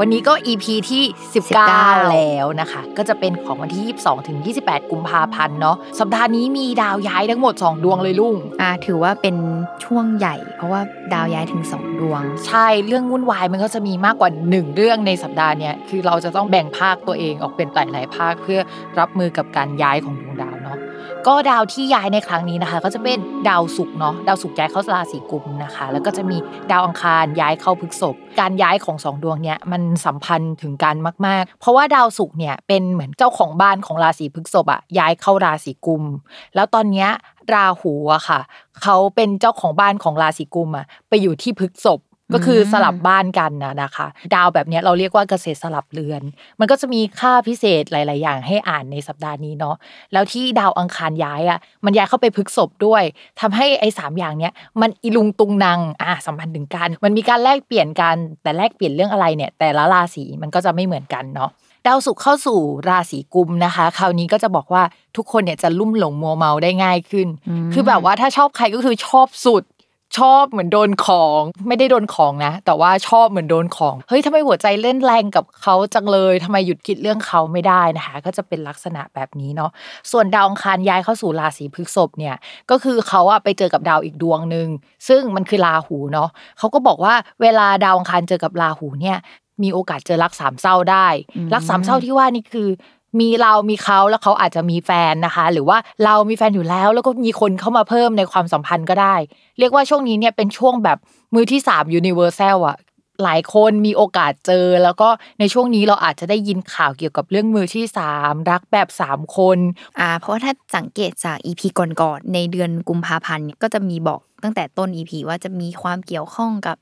วันนี้ก็ EP ที่ 19 แล้วนะคะ ก็จะเป็นของวันที่ 22 ถึง 28 กุมภาพันธ์เนาะสัปดาห์นี้มีดาวย้ายทั้งหมด 2 ดวงเลยลุงอ่าถือว่าเป็นช่วงใหญ่ เพราะว่าดาวย้ายถึงสองดวง ใช่เรื่องวุ่นวายมันก็จะมีมากกว่า 1 เรื่องในสัปดาห์เนี้ยคือเราจะต้องแบ่งภาคตัวเองออกเป็นหลายๆภาคเพื่อรับมือกับการย้ายของดวงดาวเนาะก็ดาวที่ย้ายในครั้งนี้นะคะ ก็จะเป็นดาวศุกร์เนาะดาวศุกร์ย้ายเข้าราศีกุมนะคะ แล้วก็จะมีดาวอังคารย้ายเข้าพฤกษภการย้ายของสองดวงเนี้ยมันสัมพันธ์ถึงกันมาก ๆ เพราะว่าดาวศุกร์เนี่ยเป็นเหมือนเจ้าของบ้านของราศีพฤกษภอะย้ายเข้าราศีกุม แล้วตอนเนี้ยราหูอะค่ะ เขาเป็นเจ้าของบ้านของราศีกุมอะไปอยู่ที่พฤกษภ ก็คือสลับบ้านกันนะนะคะ ดาวแบบเนี้ยเราเรียกว่าเกษตรสลับเรือน มันก็จะมีค่าพิเศษหลาย ๆ อย่างให้อ่านในสัปดาห์นี้เนาะแล้วที่ดาวอังคารย้ายอะมันย้ายเข้าไปพฤษภด้วยทำให้ไอ้สามอย่างเนี้ยมันอีลุงตุงนางอะสัมพันธ์ถึงกัน มันมีการแลกเปลี่ยนกันแต่แลกเปลี่ยนเรื่องอะไรเนี่ย แต่ละราศีมันก็จะไม่เหมือนกันเนาะดาวศุกร์เข้าสู่ราศีกุมนะคะ คราวนี้ก็จะบอกว่าทุกคนเนี่ยจะลุ่มหลงมัวเมาได้ง่ายขึ้นอืมคือแบบว่าถ้าชอบใครก็คือชอบสุด ชอบเหมือนโดนของ ไม่ได้โดนของนะ แต่ว่าชอบเหมือนโดนของ เฮ้ยทำไมหัวใจเล่นแรงกับเขาจังเลยทำไมหยุดคิดเรื่องเขาไม่ได้นะคะ ก็จะเป็นลักษณะแบบนี้เนาะ ส่วนดาวอังคารย้ายเข้าสู่ราศีพฤษภเนี่ย ก็คือเขาอะไปเจอกับดาวอีกดวงหนึ่งซึ่งมันคือราหูเนาะเขาก็บอกว่าเวลาดาวอังคารเจอกับราหูเนี่ยมีโอกาสเจอรักสามเศร้าได้อืมรักสามเศร้าที่ว่านี่คือ มีเรามีเขาแล้วเขาอาจจะมีแฟนนะคะ หรือว่าเรามีแฟนอยู่แล้ว แล้วก็มีคนเข้ามาเพิ่มในความสัมพันธ์ก็ได้ เรียกว่าช่วงนี้เนี่ยเป็นช่วงแบบมือที่สาม universal อะหลายคนมีโอกาสเจอ แล้วก็ในช่วงนี้เราอาจจะได้ยินข่าวเกี่ยวกับเรื่องมือที่สามรักแบบสามคนอ่าเพราะว่าถ้าสังเกตจากอีพีก่อนๆในเดือนกุมภาพันธ์เนี่ยก็จะมีบอกตั้งแต่ต้นอีพีว่าจะมีความเกี่ยวข้องกับ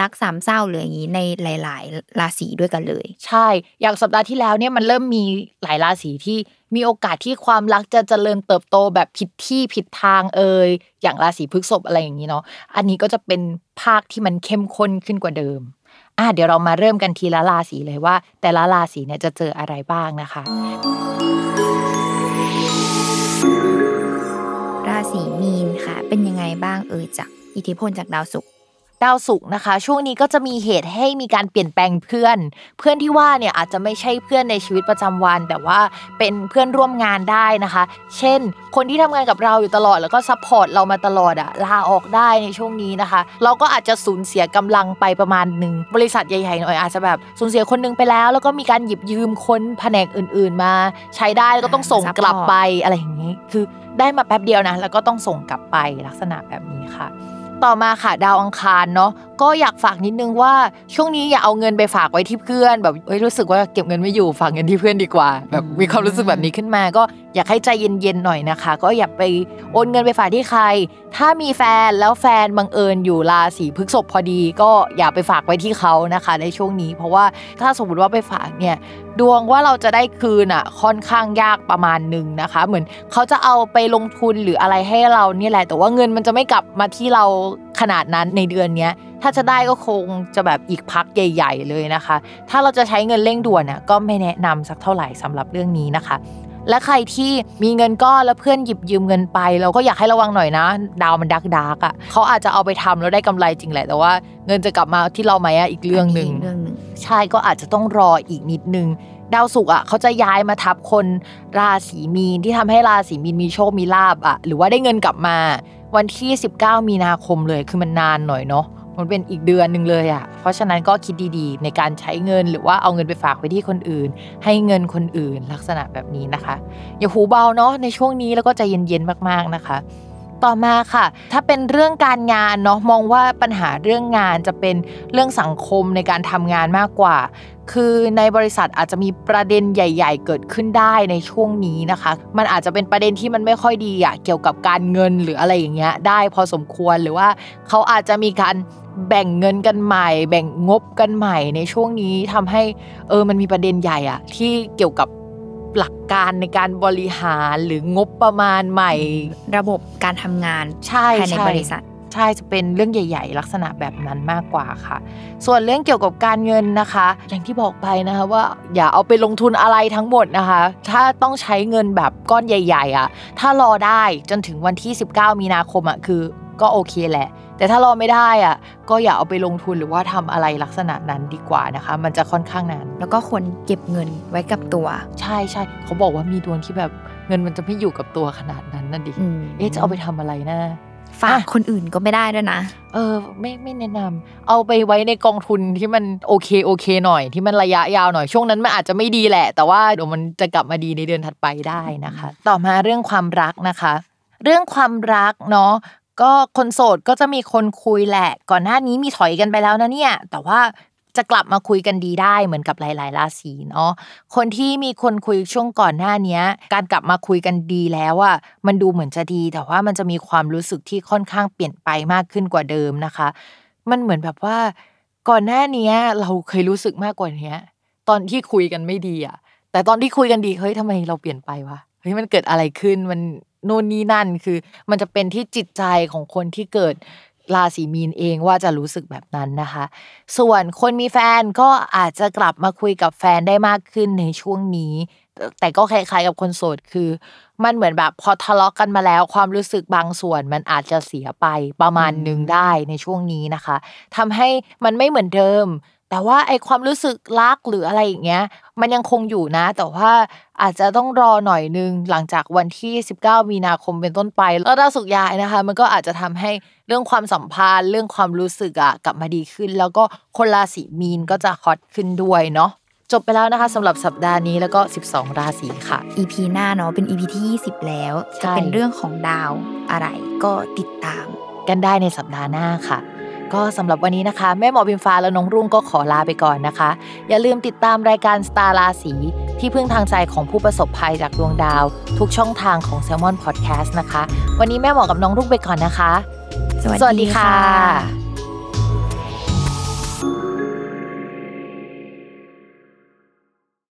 รักสามเศร้าหรืออย่างนี้ในหลาย ๆ ราศีด้วยกันเลย ใช่ อย่างสัปดาห์ที่แล้วเนี่ยมันเริ่มมีหลายราศีที่มีโอกาสที่ความรักจะเจริญเติบโตแบบผิดที่ผิดทางเอ่ยอย่างราศีพฤษภอะไรอย่างนี้เนาะอันนี้ก็จะเป็นภาคที่มันเข้มข้นขึ้นกว่าเดิมอะเดี๋ยวเรามาเริ่มกันทีละราศีเลยว่า แต่ละราศีเนี่ยจะเจออะไรบ้างนะคะ ราศีมีนค่ะ เป็นยังไงบ้างเอ่ยจากอิทธิพลจากดาวศุกร์ ดาวศุกร์นะคะ ช่วงนี้ก็จะมีเหตุให้มีการเปลี่ยนแปลงเพื่อน เพื่อนที่ว่าเนี่ยอาจจะไม่ใช่เพื่อนในชีวิตประจำวัน แต่ว่าเป็นเพื่อนร่วมงานได้นะคะ เช่น คนที่ทำงานกับเราอยู่ตลอดแล้วก็ support เรามาตลอดอะลาออกได้ในช่วงนี้นะคะ เราก็อาจจะสูญเสียกำลังไปประมาณหนึ่งบริษัทใหญ่ๆหน่อยอาจจะแบบสูญเสียคนหนึงไปแล้ว แล้วก็มีการหยิบยืมคนแผนกอื่น ๆ มา ใช้ได้แล้วก็ต้องส่งกลับไปอะไรอย่างนี้ คือได้มาแป๊บเดียวนะแล้วก็ต้องส่งกลับไปลักษณะแบบนี้ค่ะ ต่อมาค่ะดาวอังคารเนาะก็อยากฝากนิดนึงว่าช่วงนี้อย่าเอาเงินไปฝากไว้ที่เพื่อน แบบเอ้ยรู้สึกว่าเก็บเงินไม่อยู่ฝากเงินที่เพื่อนดีกว่า แบบมีความรู้สึกแบบนี้ขึ้นมา ก็อยากให้ใจเย็นๆหน่อยนะคะ ก็อย่าไปโอนเงินไปฝากที่ใคร ถ้ามีแฟนแล้วแฟนบังเอิญอยู่ราศีพฤษภพอดี ก็อย่าไปฝากไว้ที่เขานะคะ ในช่วงนี้ เพราะว่าถ้าสมมติว่าไปฝากเนี่ยดวงว่าเราจะได้คืนอะค่อนข้างยากประมาณหนึ่งนะคะ เหมือนเขาจะเอาไปลงทุนหรืออะไรให้เราเนี่ยแหละ แต่ว่าเงินมันจะไม่กลับมาที่เราขนาดนั้นในเดือนเนี้ย ถ้าจะได้ก็คงจะแบบอีกพักใหญ่ ๆ เลยนะคะ ถ้าเราจะใช้เงินเร่งด่วนอะก็ไม่แนะนำสักเท่าไหร่สำหรับเรื่องนี้นะคะ และใครที่มีเงินก้อนแล้วเพื่อนหยิบยืมเงินไป เราก็อยากให้ระวังหน่อยนะ ดาวมันดักดักๆอะเขาอาจจะเอาไปทำแล้วได้กำไรจริงแหละแต่ว่า เงินจะกลับมาที่เราไหมอะอีกเรื่องหนึ่งกเรื่องหนึ่งใช่ก็อาจจะต้องรออีกนิดนึงดาวศุกร์อะเขาจะย้ายมาทับคนราศีมีนที่ทำให้ราศีมีนมีโชคมีลาบอะหรือว่าได้เงินกลับมา วันที่ 19 มีนาคมเลยคือมันนานหน่อยเนาะ มันเป็นอีกเดือนหนึ่งเลยอะ่ะ เพราะฉะนั้นก็คิดดีๆ ในการใช้เงินหรือว่าเอาเงินไปฝากไว้ที่คนอื่น ให้เงินคนอื่นลักษณะแบบนี้นะคะ อย่าหูเบาเนาะในช่วงนี้แล้วก็ใจเย็นๆมากๆนะคะ ต่อมาค่ะ ถ้าเป็นเรื่องการงานเนาะมองว่าปัญหาเรื่องงานจะเป็นเรื่องสังคมในการทำงานมากกว่า คือในบริษัทอาจจะมีประเด็นใหญ่ ๆ เกิดขึ้นได้ในช่วงนี้นะคะ มันอาจจะเป็นประเด็นที่มันไม่ค่อยดีอะเกี่ยวกับการเงินหรืออะไรอย่างเงี้ยได้พอสมควรหรือว่าเขาอาจจะมีการ แบ่งเงินกันใหม่ แบ่งงบกันใหม่ในช่วงนี้ทำให้เออมันมีประเด็นใหญ่อะที่เกี่ยวกับหลักการในการบริหารหรืองบประมาณใหม่ ระบบการทำงานใช่ภายในใช่บริษัทใช่จะเป็นเรื่องใหญ่ ๆ ลักษณะแบบนั้นมากกว่าค่ะ ส่วนเรื่องเกี่ยวกับการเงินนะคะ อย่างที่บอกไปนะคะว่าอย่าเอาไปลงทุนอะไรทั้งหมดนะคะ ถ้าต้องใช้เงินแบบก้อนใหญ่ ๆอะถ้ารอได้จนถึงวันที่ 19 มีนาคมอะคือ ก็โอเคแหละ แต่ถ้ารอไม่ได้อะก็อย่าเอาไปลงทุนหรือว่าทำอะไรลักษณะนั้นดีกว่านะคะ มันจะค่อนข้างนานแล้วก็ควรเก็บเงินไว้กับตัว ใช่ใช่เขาบอกว่ามีดวงที่แบบเงินมันจะไม่อยู่กับตัวขนาดนั้นนั่นดิอืมเอ๊ะจะเอาไปทำอะไรนะฝากคนอื่นก็ไม่ได้ด้วยนะ เออ ไม่ไม่แนะนำเอาไปไว้ในกองทุนที่มันโอเคโอเคหน่อย ที่มันระยะยาวหน่อยช่วงนั้นมันอาจจะไม่ดีแหละ แต่ว่าเดี๋ยวมันจะกลับมาดีในเดือนถัดไปได้นะคะ ต่อมาเรื่องความรักนะคะ เรื่องความรักเนาะ ก็คนโสดก็จะมีคนคุยแหละ ก่อนหน้านี้มีถอยกันไปแล้วนะเนี่ย แต่ว่าจะกลับมาคุยกันดีได้เหมือนกับหลาย ๆ ราศีเนาะคนที่มีคนคุยช่วงก่อนหน้าเนี้ยการกลับมาคุยกันดีแล้วอะมันดูเหมือนจะดี แต่ว่ามันจะมีความรู้สึกที่ค่อนข้างเปลี่ยนไปมากขึ้นกว่าเดิมนะคะ มันเหมือนแบบว่า ก่อนหน้านี้เราเคยรู้สึกมากกว่านี้ตอนที่คุยกันไม่ดีอะแต่ตอนที่คุยกันดีเฮ้ยทำไมเราเปลี่ยนไปวะเฮ้ยมันเกิดอะไรขึ้นมัน โน่นนี่นั่นคือ มันจะเป็นที่จิตใจของคนที่เกิดราศีมีนเองว่าจะรู้สึกแบบนั้นนะคะ ส่วนคนมีแฟนก็อาจจะกลับมาคุยกับแฟนได้มากขึ้นในช่วงนี้ แต่ก็คล้ายๆกับคนโสดคือ มันเหมือนแบบพอทะเลาะกันมาแล้ว ความรู้สึกบางส่วนมันอาจจะเสียไปประมาณหนึ่งได้ในช่วงนี้นะคะทำให้มันไม่เหมือนเดิม แต่ว่าไอความรู้สึกรักหรืออะไรอย่างเงี้ย มันยังคงอยู่นะ แต่ว่าอาจจะต้องรอหน่อยนึงหลังจากวันที่ 19 มีนาคมเป็นต้นไป แล้วดาวสุกร์ย้ายนะคะ มันก็อาจจะทำให้เรื่องความสัมพันธ์เรื่องความรู้สึกอะกลับมาดีขึ้น แล้วก็คนราศีมีนก็จะฮอตขึ้นด้วยเนาะจบไปแล้วนะคะสำหรับสัปดาห์นี้แล้วก็ 12 ราศีค่ะ EP หน้าเนาะเป็น EP ที่ 20 แล้วใช่จะเป็นเรื่องของดาวอะไรก็ติดตาม กันได้ในสัปดาห์หน้าค่ะ ก็สำหรับวันนี้นะคะ แม่หมอพิมฟ้าและน้องรุ่งก็ขอลาไปก่อนนะคะ อย่าลืมติดตามรายการสตาร์ราศีที่พึ่งทางใจของผู้ประสบภัยจากดวงดาว ทุกช่องทางของ s ซ l m o n Podcast นะคะ วันนี้แม่หมอกับน้องรุ่งไปก่อนนะคะ สวัสสวัสดีดีค่ะค่ะ